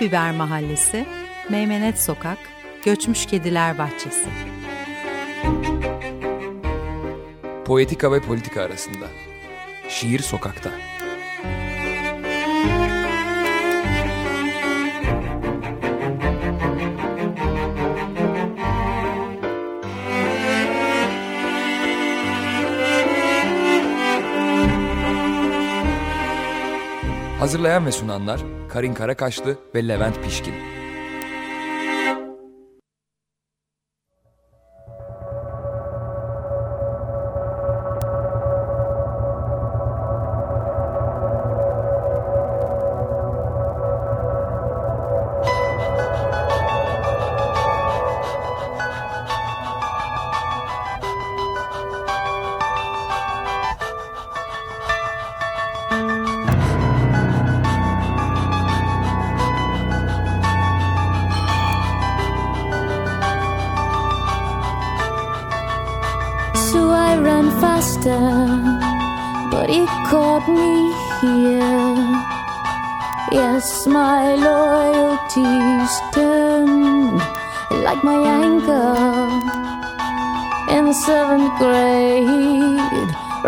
Biber Mahallesi, Meymenet Sokak, Göçmüş Kediler Bahçesi. Poetika ve politika arasında. Şiir sokakta. Hazırlayan ve sunanlar Karin Karakaşlı ve Levent Pişkin.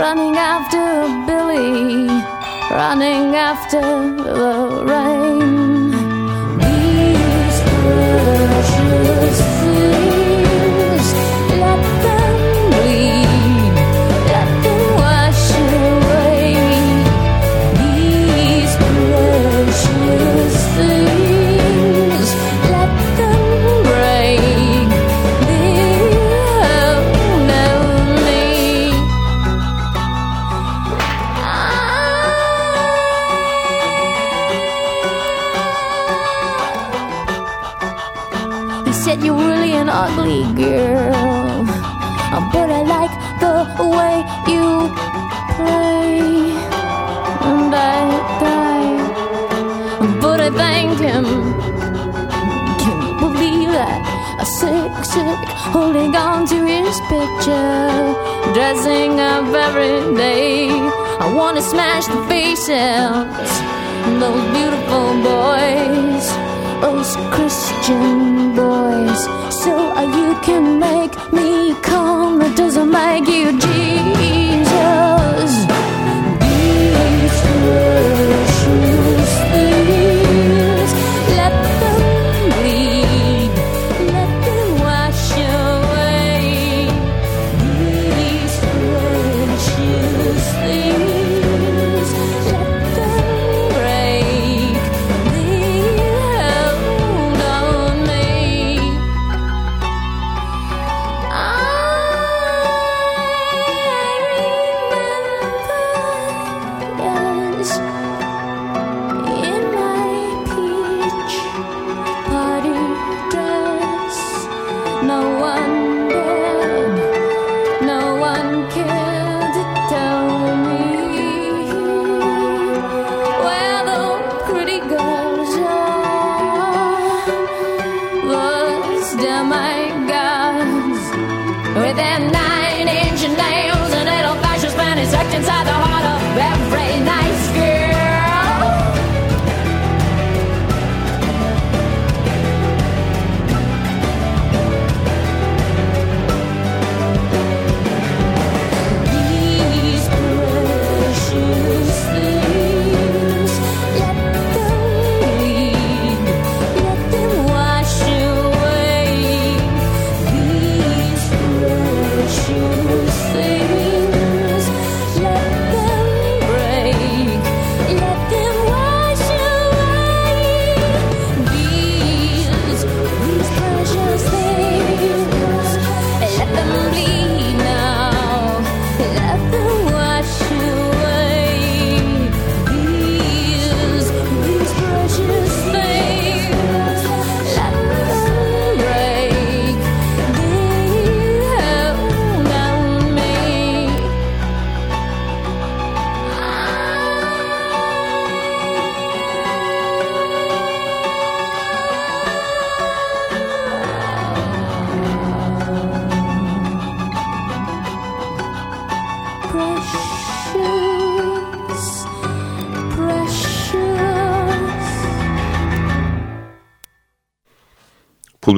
running after Billy, running after the rain. sick, sick, holding on to his picture, dressing up every day. I wanna smash the faces out those beautiful boys, those Christian boys, so you can make me calm. It doesn't make you Jesus.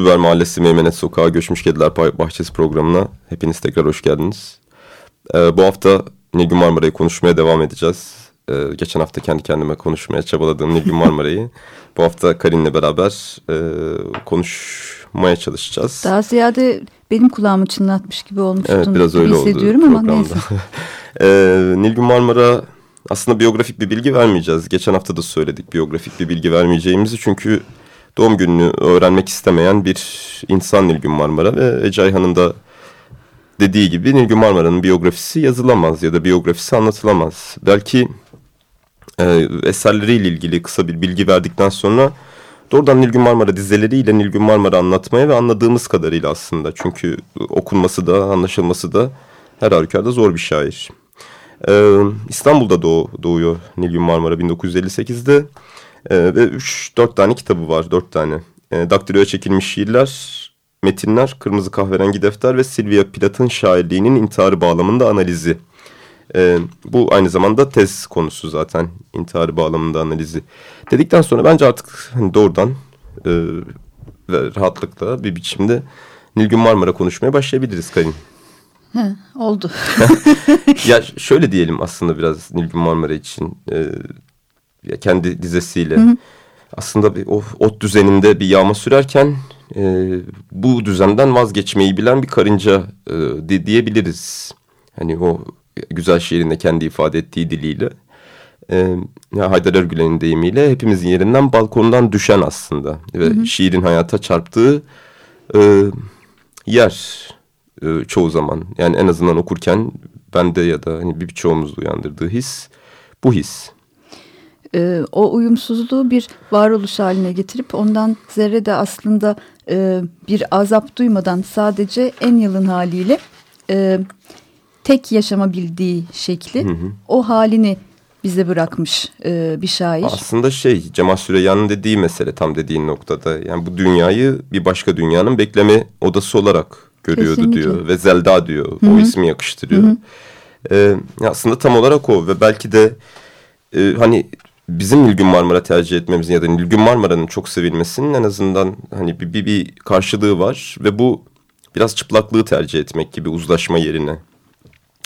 Pulbiber Mahallesi Meymenet Sokağı Göçmüş Kediler Bahçesi programına hepiniz tekrar hoş geldiniz. Ee, bu hafta Nilgün Marmara'yı konuşmaya devam edeceğiz. Ee, geçen hafta kendi kendime konuşmaya çabaladığım Nilgün Marmara'yı bu hafta Karin'le beraber e, konuşmaya çalışacağız. Daha ziyade benim kulağımı çınlatmış gibi olmuştun. Evet biraz öyle oldu hissediyorum ama neyse. ee, Nilgün Marmara aslında biyografik bir bilgi vermeyeceğiz. Geçen hafta da söyledik biyografik bir bilgi vermeyeceğimizi çünkü doğum gününü öğrenmek istemeyen bir insan Nilgün Marmara ve Ece Ayhan'ın da dediği gibi Nilgün Marmara'nın biyografisi yazılamaz ya da biyografisi anlatılamaz. Belki e, eserleriyle ilgili kısa bir bilgi verdikten sonra doğrudan Nilgün Marmara dizeleriyle Nilgün Marmara anlatmaya ve anladığımız kadarıyla aslında. Çünkü okunması da anlaşılması da her halükarda zor bir şair. Ee, İstanbul'da doğ, doğuyor Nilgün Marmara 1958'de. Ee, ve 3-4 tane kitabı var, 4 tane. Ee, daktiloya çekilmiş şiirler, metinler, Kırmızı Kahverengi Defter ve Sylvia Plath'ın şairliğinin intiharı bağlamında analizi. Ee, bu aynı zamanda tez konusu zaten intiharı bağlamında analizi. Dedikten sonra bence artık hani doğrudan e, ve rahatlıkla bir biçimde Nilgün Marmara konuşmaya başlayabiliriz Karin. He, oldu. ya şöyle diyelim aslında biraz Nilgün Marmara için e, kendi dizesiyle. Hı hı. Aslında bir, o ot düzeninde bir yağma sürerken e, bu düzenden vazgeçmeyi bilen bir karınca e, de, diyebiliriz. Hani o güzel şiirinde kendi ifade ettiği diliyle. E, Haydar Ergülen'in deyimiyle hepimizin yerinden balkondan düşen aslında. Ve hı hı. şiirin hayata çarptığı e, yer e, çoğu zaman. Yani en azından okurken bende ya da hani birçoğumuzda uyandırdığı his bu his e, o uyumsuzluğu bir varoluş haline getirip ondan zerre de aslında e, bir azap duymadan sadece en yalın haliyle e, tek yaşamabildiği şekli hı hı. o halini bize bırakmış e, bir şair. Aslında şey Cemal Süreyya'nın dediği mesele tam dediğin noktada. Yani bu dünyayı bir başka dünyanın bekleme odası olarak görüyordu Kesinlikle. diyor. Ve Zelda diyor. Hı -hı. O ismi yakıştırıyor. Hı -hı. Ee, aslında tam olarak o ve belki de e, hani bizim Nilgün Marmara tercih etmemizin ya da Nilgün Marmara'nın çok sevilmesinin en azından hani bir, bir, bir karşılığı var ve bu biraz çıplaklığı tercih etmek gibi uzlaşma yerine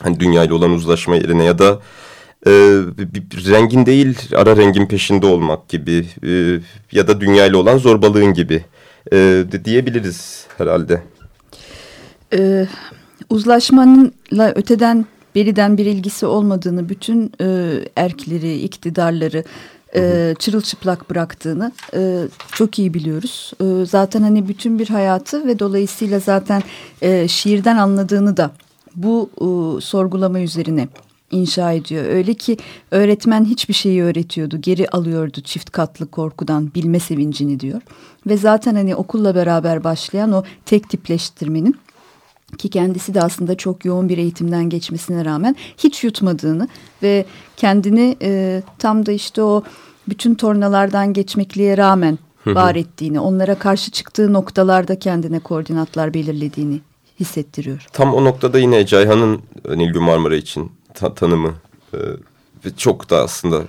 hani dünyayla olan uzlaşma yerine ya da e, bir, rengin değil ara rengin peşinde olmak gibi e, ya da dünyayla olan zorbalığın gibi e, diyebiliriz herhalde. Ee, uzlaşmanınla öteden beriden bir ilgisi olmadığını, bütün e, erkleri, iktidarları e, çırılçıplak bıraktığını e, çok iyi biliyoruz. E, zaten hani bütün bir hayatı ve dolayısıyla zaten e, şiirden anladığını da bu e, sorgulama üzerine inşa ediyor. Öyle ki öğretmen hiçbir şeyi öğretiyordu, geri alıyordu çift katlı korkudan bilme sevincini diyor. Ve zaten hani okulla beraber başlayan o tek tipleştirmenin ki kendisi de aslında çok yoğun bir eğitimden geçmesine rağmen hiç yutmadığını ve kendini e, tam da işte o bütün tornalardan geçmekliğe rağmen var ettiğini, onlara karşı çıktığı noktalarda kendine koordinatlar belirlediğini hissettiriyor. Tam o noktada yine Cayhan'ın e, Nilgün Marmara için ta tanımı e, ve çok da aslında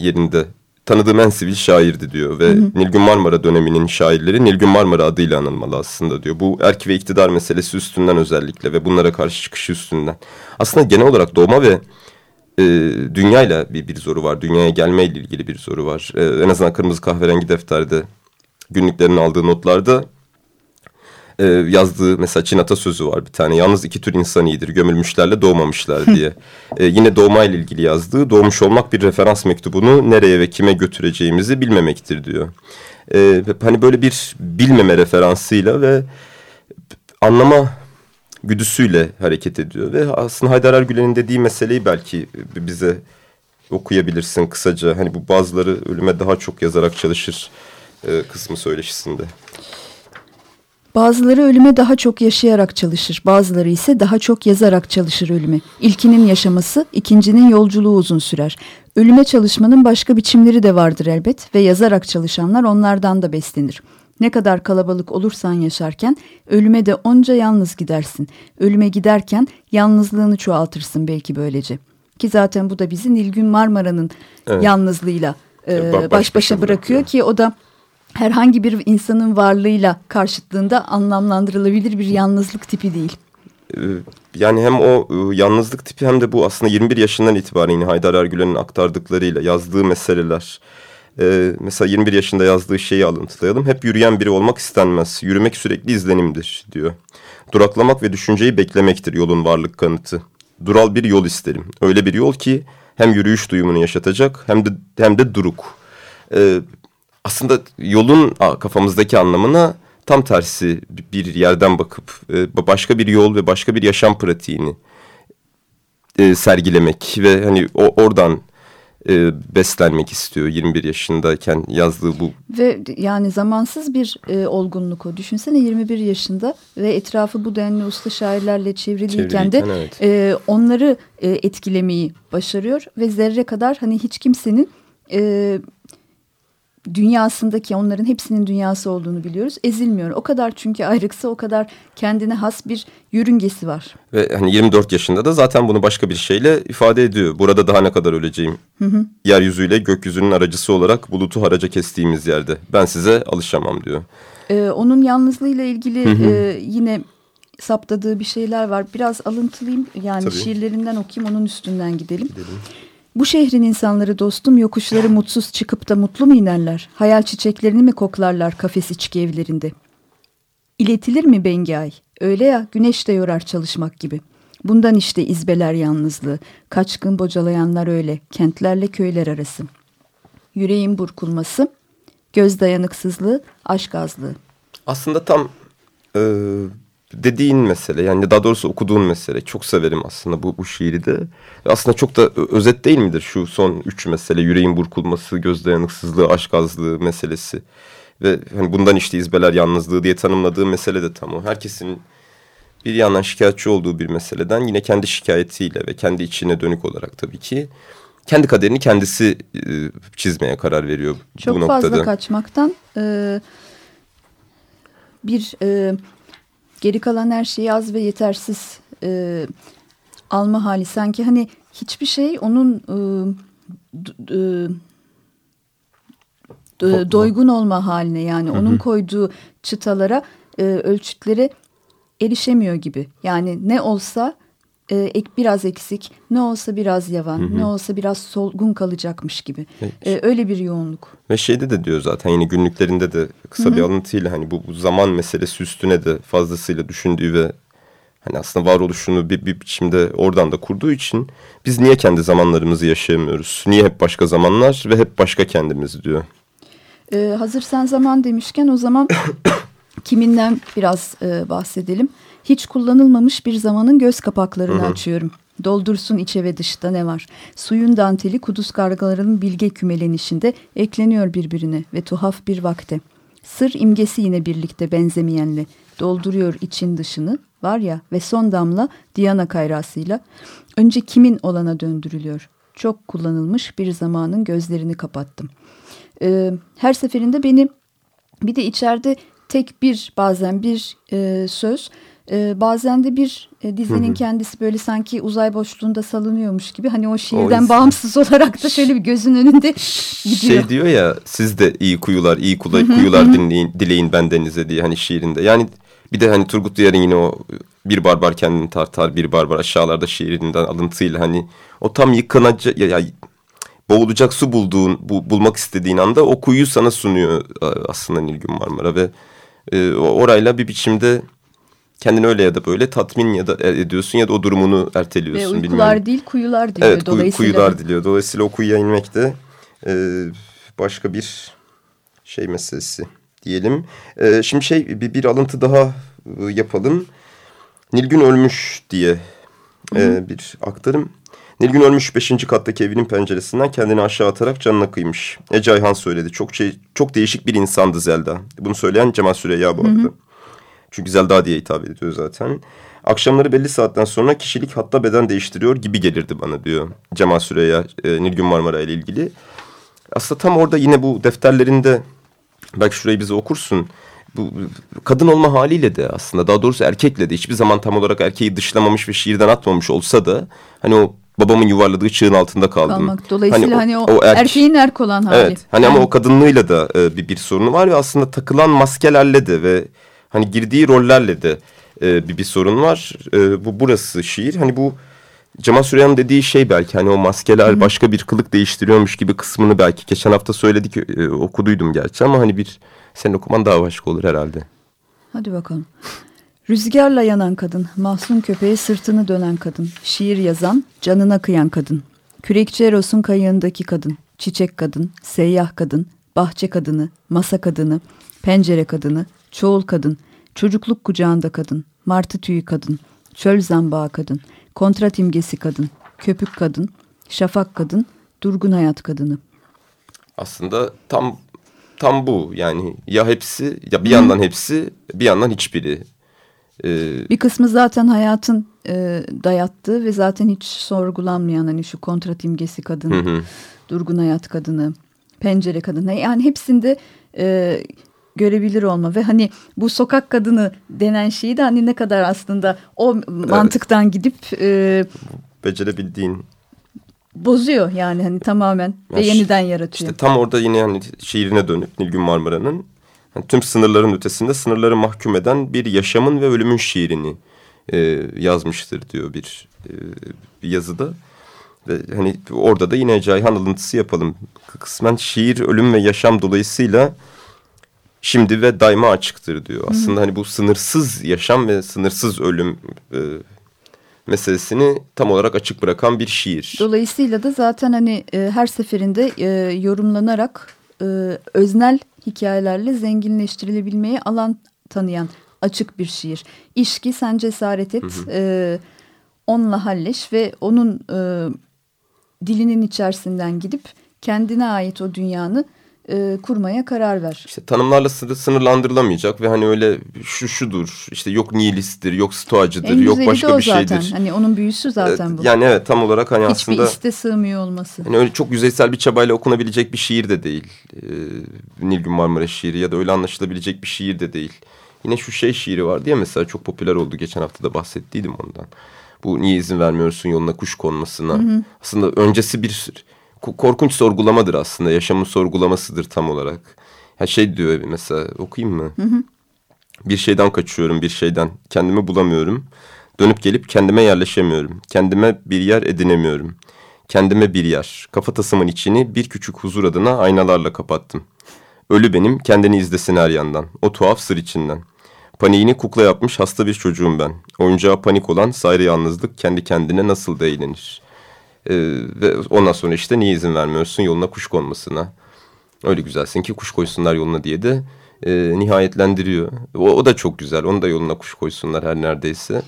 yerinde tanıdığım en sivil şairdi diyor ve hı hı. Nilgün Marmara döneminin şairleri Nilgün Marmara adıyla anılmalı aslında diyor. Bu erk ve iktidar meselesi üstünden özellikle ve bunlara karşı çıkışı üstünden. Aslında genel olarak doğma ve e, dünyayla bir, bir zoru var. Dünyaya gelmeyle ilgili bir zoru var. E, en azından Kırmızı Kahverengi Defter'de günlüklerini aldığı notlarda e, yazdığı mesela Çin atasözü var bir tane. Yalnız iki tür insan iyidir. Gömülmüşlerle doğmamışlar diye. e, yine doğmayla ilgili yazdığı doğmuş olmak bir referans mektubunu nereye ve kime götüreceğimizi bilmemektir diyor. E, hani böyle bir bilmeme referansıyla ve anlama güdüsüyle hareket ediyor. Ve aslında Haydar Ergülen'in dediği meseleyi belki bize okuyabilirsin kısaca. Hani bu bazıları ölüme daha çok yazarak çalışır e, kısmı söyleşisinde. Bazıları ölüme daha çok yaşayarak çalışır, bazıları ise daha çok yazarak çalışır ölüme. İlkinin yaşaması, ikincinin yolculuğu uzun sürer. Ölüme çalışmanın başka biçimleri de vardır elbet ve yazarak çalışanlar onlardan da beslenir. Ne kadar kalabalık olursan yaşarken ölüme de onca yalnız gidersin. Ölüme giderken yalnızlığını çoğaltırsın belki böylece. Ki zaten bu da bizi Nilgün Marmara'nın evet. yalnızlığıyla e, baş başa bırakıyor ki o da herhangi bir insanın varlığıyla karşıtlığında anlamlandırılabilir bir yalnızlık tipi değil. Ee, yani hem o e, yalnızlık tipi hem de bu aslında 21 yaşından itibaren Haydar Ergülen'in aktardıklarıyla yazdığı meseleler. Ee, mesela 21 yaşında yazdığı şeyi alıntılayalım. Hep yürüyen biri olmak istenmez. Yürümek sürekli izlenimdir diyor. Duraklamak ve düşünceyi beklemektir yolun varlık kanıtı. Dural bir yol isterim. Öyle bir yol ki hem yürüyüş duyumunu yaşatacak hem de hem de duruk. Ee, aslında yolun kafamızdaki anlamına tam tersi bir yerden bakıp e, başka bir yol ve başka bir yaşam pratiğini e, sergilemek ve hani o oradan e, beslenmek istiyor 21 yaşındayken yazdığı bu. Ve yani zamansız bir e, olgunluk o. Düşünsene 21 yaşında ve etrafı bu denli usta şairlerle çevriliyken de evet. e, onları e, etkilemeyi başarıyor ve zerre kadar hani hiç kimsenin e, dünyasındaki onların hepsinin dünyası olduğunu biliyoruz. Ezilmiyor. O kadar çünkü ayrıksa o kadar kendine has bir yörüngesi var. Ve hani 24 yaşında da zaten bunu başka bir şeyle ifade ediyor. Burada daha ne kadar öleceğim. Hı hı. Yeryüzüyle gökyüzünün aracısı olarak bulutu haraca kestiğimiz yerde. Ben size alışamam diyor. Ee, onun yalnızlığıyla ilgili hı hı. E, yine saptadığı bir şeyler var. Biraz alıntılayayım yani Tabii. şiirlerinden okuyayım onun üstünden gidelim. Gidelim. Bu şehrin insanları dostum yokuşları mutsuz çıkıp da mutlu mu inerler? Hayal çiçeklerini mi koklarlar kafes içki evlerinde? İletilir mi Bengay? Öyle ya güneş de yorar çalışmak gibi. Bundan işte izbeler yalnızlığı. Kaçkın bocalayanlar öyle. Kentlerle köyler arası. Yüreğin burkulması, göz dayanıksızlığı, aşk azlığı. Aslında tam e, dediğin mesele yani daha doğrusu okuduğun mesele. Çok severim aslında bu, bu şiiri de. Aslında çok da özet değil midir şu son üç mesele? Yüreğin burkulması, göz dayanıksızlığı, aşk azlığı meselesi. Ve hani bundan işte izbeler yalnızlığı diye tanımladığı mesele de tam o. Herkesin bir yandan şikayetçi olduğu bir meseleden yine kendi şikayetiyle ve kendi içine dönük olarak tabii ki kendi kaderini kendisi e, çizmeye karar veriyor Çok bu noktada. Çok fazla kaçmaktan e, bir e, geri kalan her şeyi az ve yetersiz e, alma hali sanki hani hiçbir şey onun e, e, doygun olma haline yani Hı -hı. onun koyduğu çıtalara e, ölçütlere erişemiyor gibi yani ne olsa e, ek biraz eksik ne olsa biraz yavan hı hı. ne olsa biraz solgun kalacakmış gibi e, öyle bir yoğunluk. Ve şeyde de diyor zaten yine günlüklerinde de kısa hı hı. bir alıntıyla hani bu, bu zaman meselesi üstüne de fazlasıyla düşündüğü ve hani aslında varoluşunu bir, bir biçimde oradan da kurduğu için biz niye kendi zamanlarımızı yaşayamıyoruz? Niye hep başka zamanlar ve hep başka kendimiz diyor. Ee, hazır sen zaman demişken o zaman kiminden biraz e, bahsedelim. Hiç kullanılmamış bir zamanın göz kapaklarını Hı -hı. açıyorum. Doldursun içe ve dışta ne var? Suyun danteli kuduz kargalarının bilge kümelenişinde ekleniyor birbirine ve tuhaf bir vakte. Sır imgesi yine birlikte benzemeyenle dolduruyor için dışını var ya ve son damla Diana kayrasıyla önce kimin olana döndürülüyor. Çok kullanılmış bir zamanın gözlerini kapattım. Ee, her seferinde beni bir de içeride tek bir bazen bir e, söz e, bazen de bir e, dizinin hı hı. kendisi böyle sanki uzay boşluğunda salınıyormuş gibi hani o şiirden o bağımsız olarak da şöyle bir gözün önünde gidiyor. Şey diyor ya siz de iyi kuyular iyi kula, kuyular dinleyin, dileyin bendenize diye hani şiirinde. Yani bir de hani Turgut Duyar'ın yine o bir barbar kendini tartar bir barbar aşağılarda şiirinden alıntıyla hani o tam yıkanacak ya, ya boğulacak su bulduğun bu, bulmak istediğin anda o kuyuyu sana sunuyor aslında Nilgün Marmara ve e, orayla bir biçimde kendini öyle ya da böyle tatmin ya da e, ediyorsun ya da o durumunu erteliyorsun. Ve uykular bilmiyorum. değil kuyular diliyor evet, dolayısıyla. kuyular diliyor. Dolayısıyla o kuyuya inmek de e, başka bir şey meselesi diyelim. E, şimdi şey bir, bir alıntı daha e, yapalım. Nilgün ölmüş diye e, bir aktarım. Nilgün ölmüş beşinci kattaki evinin penceresinden kendini aşağı atarak canına kıymış. Ece Ayhan söyledi. Çok şey, çok değişik bir insandı Zelda. Bunu söyleyen Cemal Süreyya bu arada. Hı hı. Çünkü Zelda diye hitap ediyor zaten. Akşamları belli saatten sonra kişilik hatta beden değiştiriyor gibi gelirdi bana diyor Cemal Süreyya, e, Nilgün Marmara ile ilgili. Aslında tam orada yine bu defterlerinde belki şurayı bize okursun. Bu kadın olma haliyle de aslında daha doğrusu erkekle de hiçbir zaman tam olarak erkeği dışlamamış ve şiirden atmamış olsa da hani o babamın yuvarladığı çığın altında kaldım. Kalmak. Dolayısıyla hani, o, o erk, erkeğin erk olan hali. Evet. Hani yani. ama o kadınlığıyla da e, bir, bir sorunu var ve aslında takılan maskelerle de ve hani girdiği rollerle de e, bir, bir sorun var. E, bu burası şiir. Hani bu Cemal Süreyya'nın dediği şey belki hani o maskeler Hı -hı. başka bir kılık değiştiriyormuş gibi kısmını belki geçen hafta söyledik e, okuduydum gerçi ama hani bir senin okuman daha başka olur herhalde. Hadi bakalım. Rüzgarla yanan kadın, mahzun köpeğe sırtını dönen kadın, şiir yazan, canına kıyan kadın, kürekçi Eros'un kayığındaki kadın, çiçek kadın, seyyah kadın, bahçe kadını, masa kadını, pencere kadını, çoğul kadın, çocukluk kucağında kadın, martı tüyü kadın, çöl zambağı kadın, kontrat imgesi kadın, köpük kadın, şafak kadın, durgun hayat kadını. Aslında tam tam bu yani ya hepsi ya bir Hı. yandan hepsi bir yandan hiçbiri ee, bir kısmı zaten hayatın e, dayattığı ve zaten hiç sorgulanmayan hani şu kontrat imgesi kadın, hı hı. durgun hayat kadını, pencere kadını yani hepsinde e, görebilir olma ve hani bu sokak kadını denen şeyi de hani ne kadar aslında o mantıktan evet. gidip e, becerebildiğin bozuyor yani hani tamamen ya ve yeniden yaratıyor. İşte tam orada yine hani şiirine dönüp Nilgün Marmara'nın yani tüm sınırların ötesinde sınırları mahkum eden bir yaşamın ve ölümün şiirini e, yazmıştır diyor bir, e, bir yazıda. Ve hani orada da yine Cayhan alıntısı yapalım. Kısmen şiir ölüm ve yaşam dolayısıyla şimdi ve daima açıktır diyor. Aslında hani bu sınırsız yaşam ve sınırsız ölüm e, meselesini tam olarak açık bırakan bir şiir. Dolayısıyla da zaten hani e, her seferinde e, yorumlanarak e, öznel hikayelerle zenginleştirilebilmeye alan tanıyan açık bir şiir. İşki sen cesaret et, hı hı. E, onunla halleş ve onun e, dilinin içerisinden gidip kendine ait o dünyanı e, kurmaya karar ver. İşte tanımlarla sınırlandırılamayacak ve hani öyle şu şudur işte yok nihilisttir yok stoacıdır yok başka bir zaten. şeydir. Hani onun büyüsü zaten bu. Yani evet tam olarak hani Hiçbir aslında. Hiçbir iste sığmıyor olması. Hani öyle çok yüzeysel bir çabayla okunabilecek bir şiir de değil. Ee, Nilgün Marmara şiiri ya da öyle anlaşılabilecek bir şiir de değil. Yine şu şey şiiri var diye mesela çok popüler oldu geçen hafta da bahsettiydim ondan. Bu niye izin vermiyorsun yoluna kuş konmasına. Hı hı. Aslında öncesi bir korkunç sorgulamadır aslında. Yaşamın sorgulamasıdır tam olarak. Ya şey diyor mesela okuyayım mı? Hı hı. Bir şeyden kaçıyorum bir şeyden. Kendimi bulamıyorum. Dönüp gelip kendime yerleşemiyorum. Kendime bir yer edinemiyorum. Kendime bir yer. Kafatasımın içini bir küçük huzur adına aynalarla kapattım. Ölü benim kendini izlesin her yandan. O tuhaf sır içinden. Paniğini kukla yapmış hasta bir çocuğum ben. Oyuncağa panik olan sayrı yalnızlık kendi kendine nasıl da eğlenir. Ee, ve ondan sonra işte niye izin vermiyorsun yoluna kuş konmasına. Öyle güzelsin ki kuş koysunlar yoluna diye de e, nihayetlendiriyor. O, o da çok güzel. Onu da yoluna kuş koysunlar her neredeyse.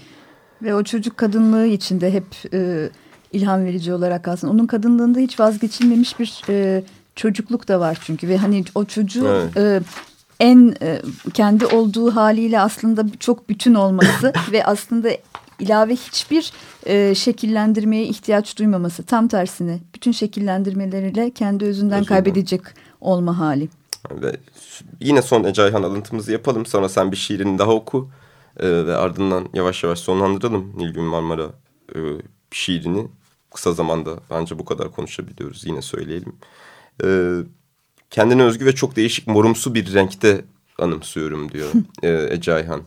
Ve o çocuk kadınlığı içinde hep e, ilham verici olarak aslında. Onun kadınlığında hiç vazgeçilmemiş bir e, çocukluk da var çünkü. Ve hani o çocuğu evet. e, en e, kendi olduğu haliyle aslında çok bütün olması ve aslında ilave hiçbir e, şekillendirmeye ihtiyaç duymaması. Tam tersine bütün şekillendirmeleriyle kendi özünden Özünden. kaybedecek olma hali. Ve yine son Ece Ayhan alıntımızı yapalım. Sonra sen bir şiirini daha oku. E, ve ardından yavaş yavaş sonlandıralım Nilgün Marmara e, şiirini. Kısa zamanda bence bu kadar konuşabiliyoruz. Yine söyleyelim. E, kendine özgü ve çok değişik morumsu bir renkte anımsıyorum diyor e, Ece Ayhan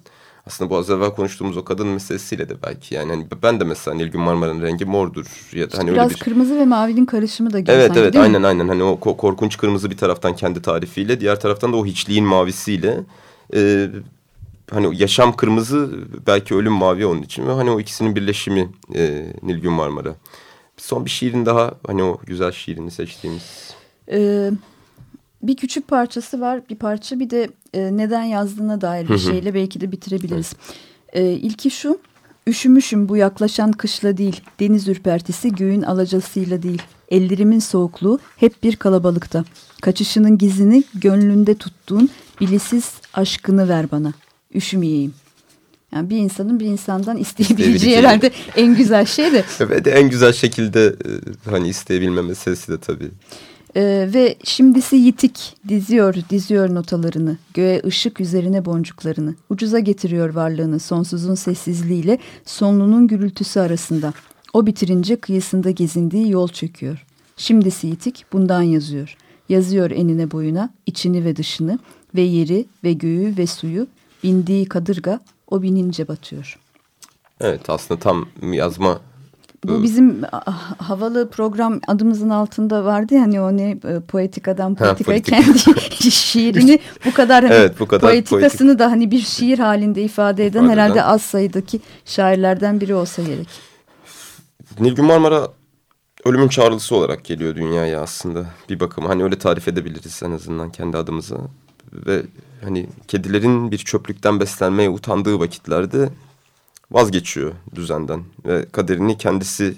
aslında bu az evvel konuştuğumuz o kadın meselesiyle de belki yani hani ben de mesela Nilgün Marmara'nın rengi mordur ya da hani biraz öyle bir kırmızı ve mavinin karışımı da gibi Evet sanki, evet aynen mi? aynen hani o korkunç kırmızı bir taraftan kendi tarifiyle diğer taraftan da o hiçliğin mavisiyle e, hani yaşam kırmızı belki ölüm mavi onun için ve hani o ikisinin birleşimi e, Nilgün Marmara. Son bir şiirin daha hani o güzel şiirini seçtiğimiz. Ee, bir küçük parçası var bir parça bir de e, neden yazdığına dair bir şeyle belki de bitirebiliriz. E, ilki şu üşümüşüm bu yaklaşan kışla değil deniz ürpertisi göğün alacasıyla değil. Ellerimin soğukluğu hep bir kalabalıkta. Kaçışının gizini gönlünde tuttuğun bilisiz aşkını ver bana. Üşümeyeyim. Yani bir insanın bir insandan isteyebileceği herhalde en güzel şey de. Evet en güzel şekilde e, hani isteyebilme meselesi de tabii. Ee, ve şimdisi yitik diziyor diziyor notalarını göğe ışık üzerine boncuklarını ucuza getiriyor varlığını sonsuzun sessizliğiyle sonlunun gürültüsü arasında O bitirince kıyısında gezindiği yol çöküyor. Şimdisi yitik bundan yazıyor. Yazıyor enine boyuna, içini ve dışını ve yeri ve göğü ve suyu. Bindiği kadırga o binince batıyor. Evet aslında tam yazma Bu bizim havalı program adımızın altında vardı ya hani o ne e, poetikadan politikaya politik. kendi şiirini bu kadar hani Evet, bu kadar poetikasını da hani bir şiir halinde ifade eden İfade herhalde eden. az sayıdaki şairlerden biri olsa gerek. Nilgün Marmara ölümün çağrılısı olarak geliyor dünyaya aslında bir bakıma. Hani öyle tarif edebiliriz en azından kendi adımıza. Ve hani kedilerin bir çöplükten beslenmeye utandığı vakitlerde vazgeçiyor düzenden. Ve kaderini kendisi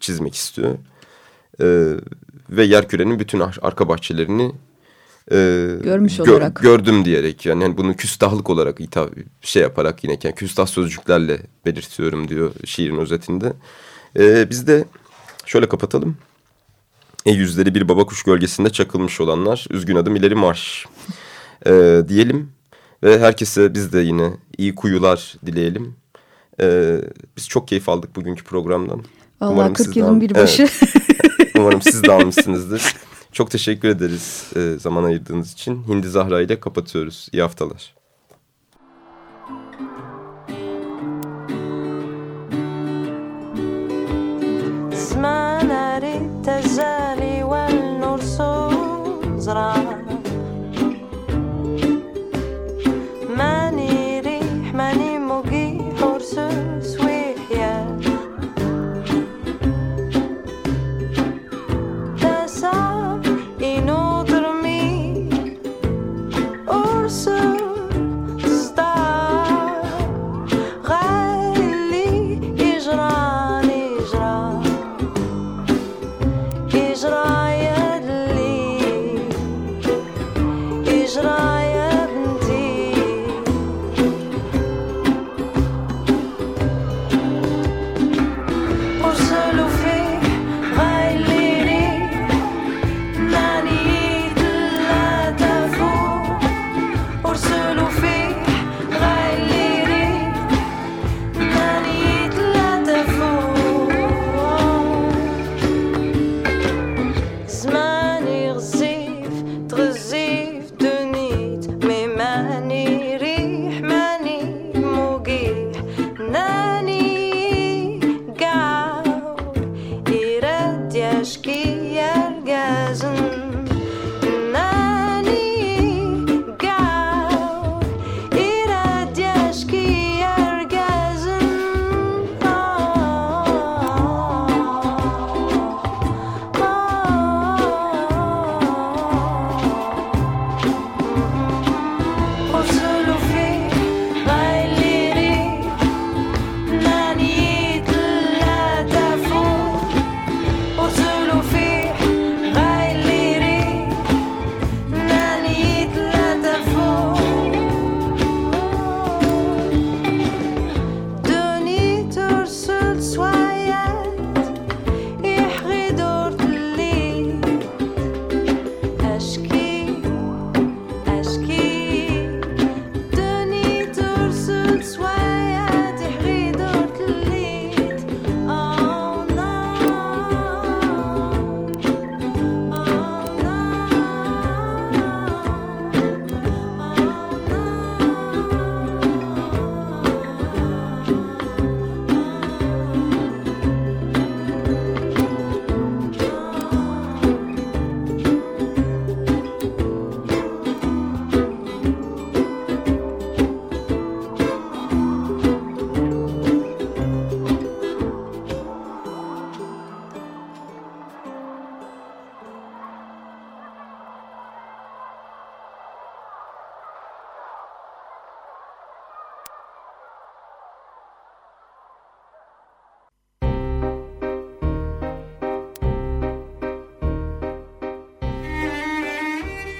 çizmek istiyor. Ee, ve yerkürenin bütün ar- arka bahçelerini e, Görmüş gö- olarak. gördüm diyerek yani hani bunu küstahlık olarak hitap şey yaparak yine yani küstah sözcüklerle belirtiyorum diyor şiirin özetinde. Ee, biz de şöyle kapatalım. E yüzleri bir baba kuş gölgesinde çakılmış olanlar üzgün adım ileri marş Ee, diyelim ve herkese biz de yine iyi kuyular dileyelim. Ee, biz çok keyif aldık bugünkü programdan. Vallahi Umarım 40 yılın bir başı. Evet. Umarım siz de almışsınızdır. Çok teşekkür ederiz e, zaman ayırdığınız için. Hindi Zahra ile kapatıyoruz. İyi haftalar. Smile at it,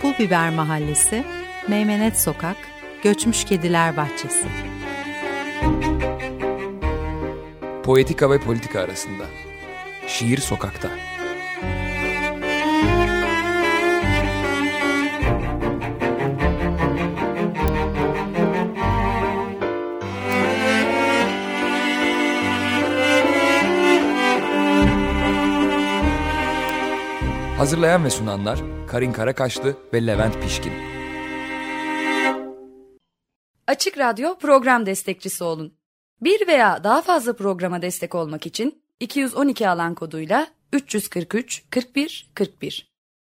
Pul Biber Mahallesi, Meymenet Sokak, Göçmüş Kediler Bahçesi. Poetika ve politika arasında. Şiir sokakta. Hazırlayan ve sunanlar Karin Karakaşlı ve Levent Pişkin. Açık Radyo program destekçisi olun. Bir veya daha fazla programa destek olmak için 212 alan koduyla 343 41 41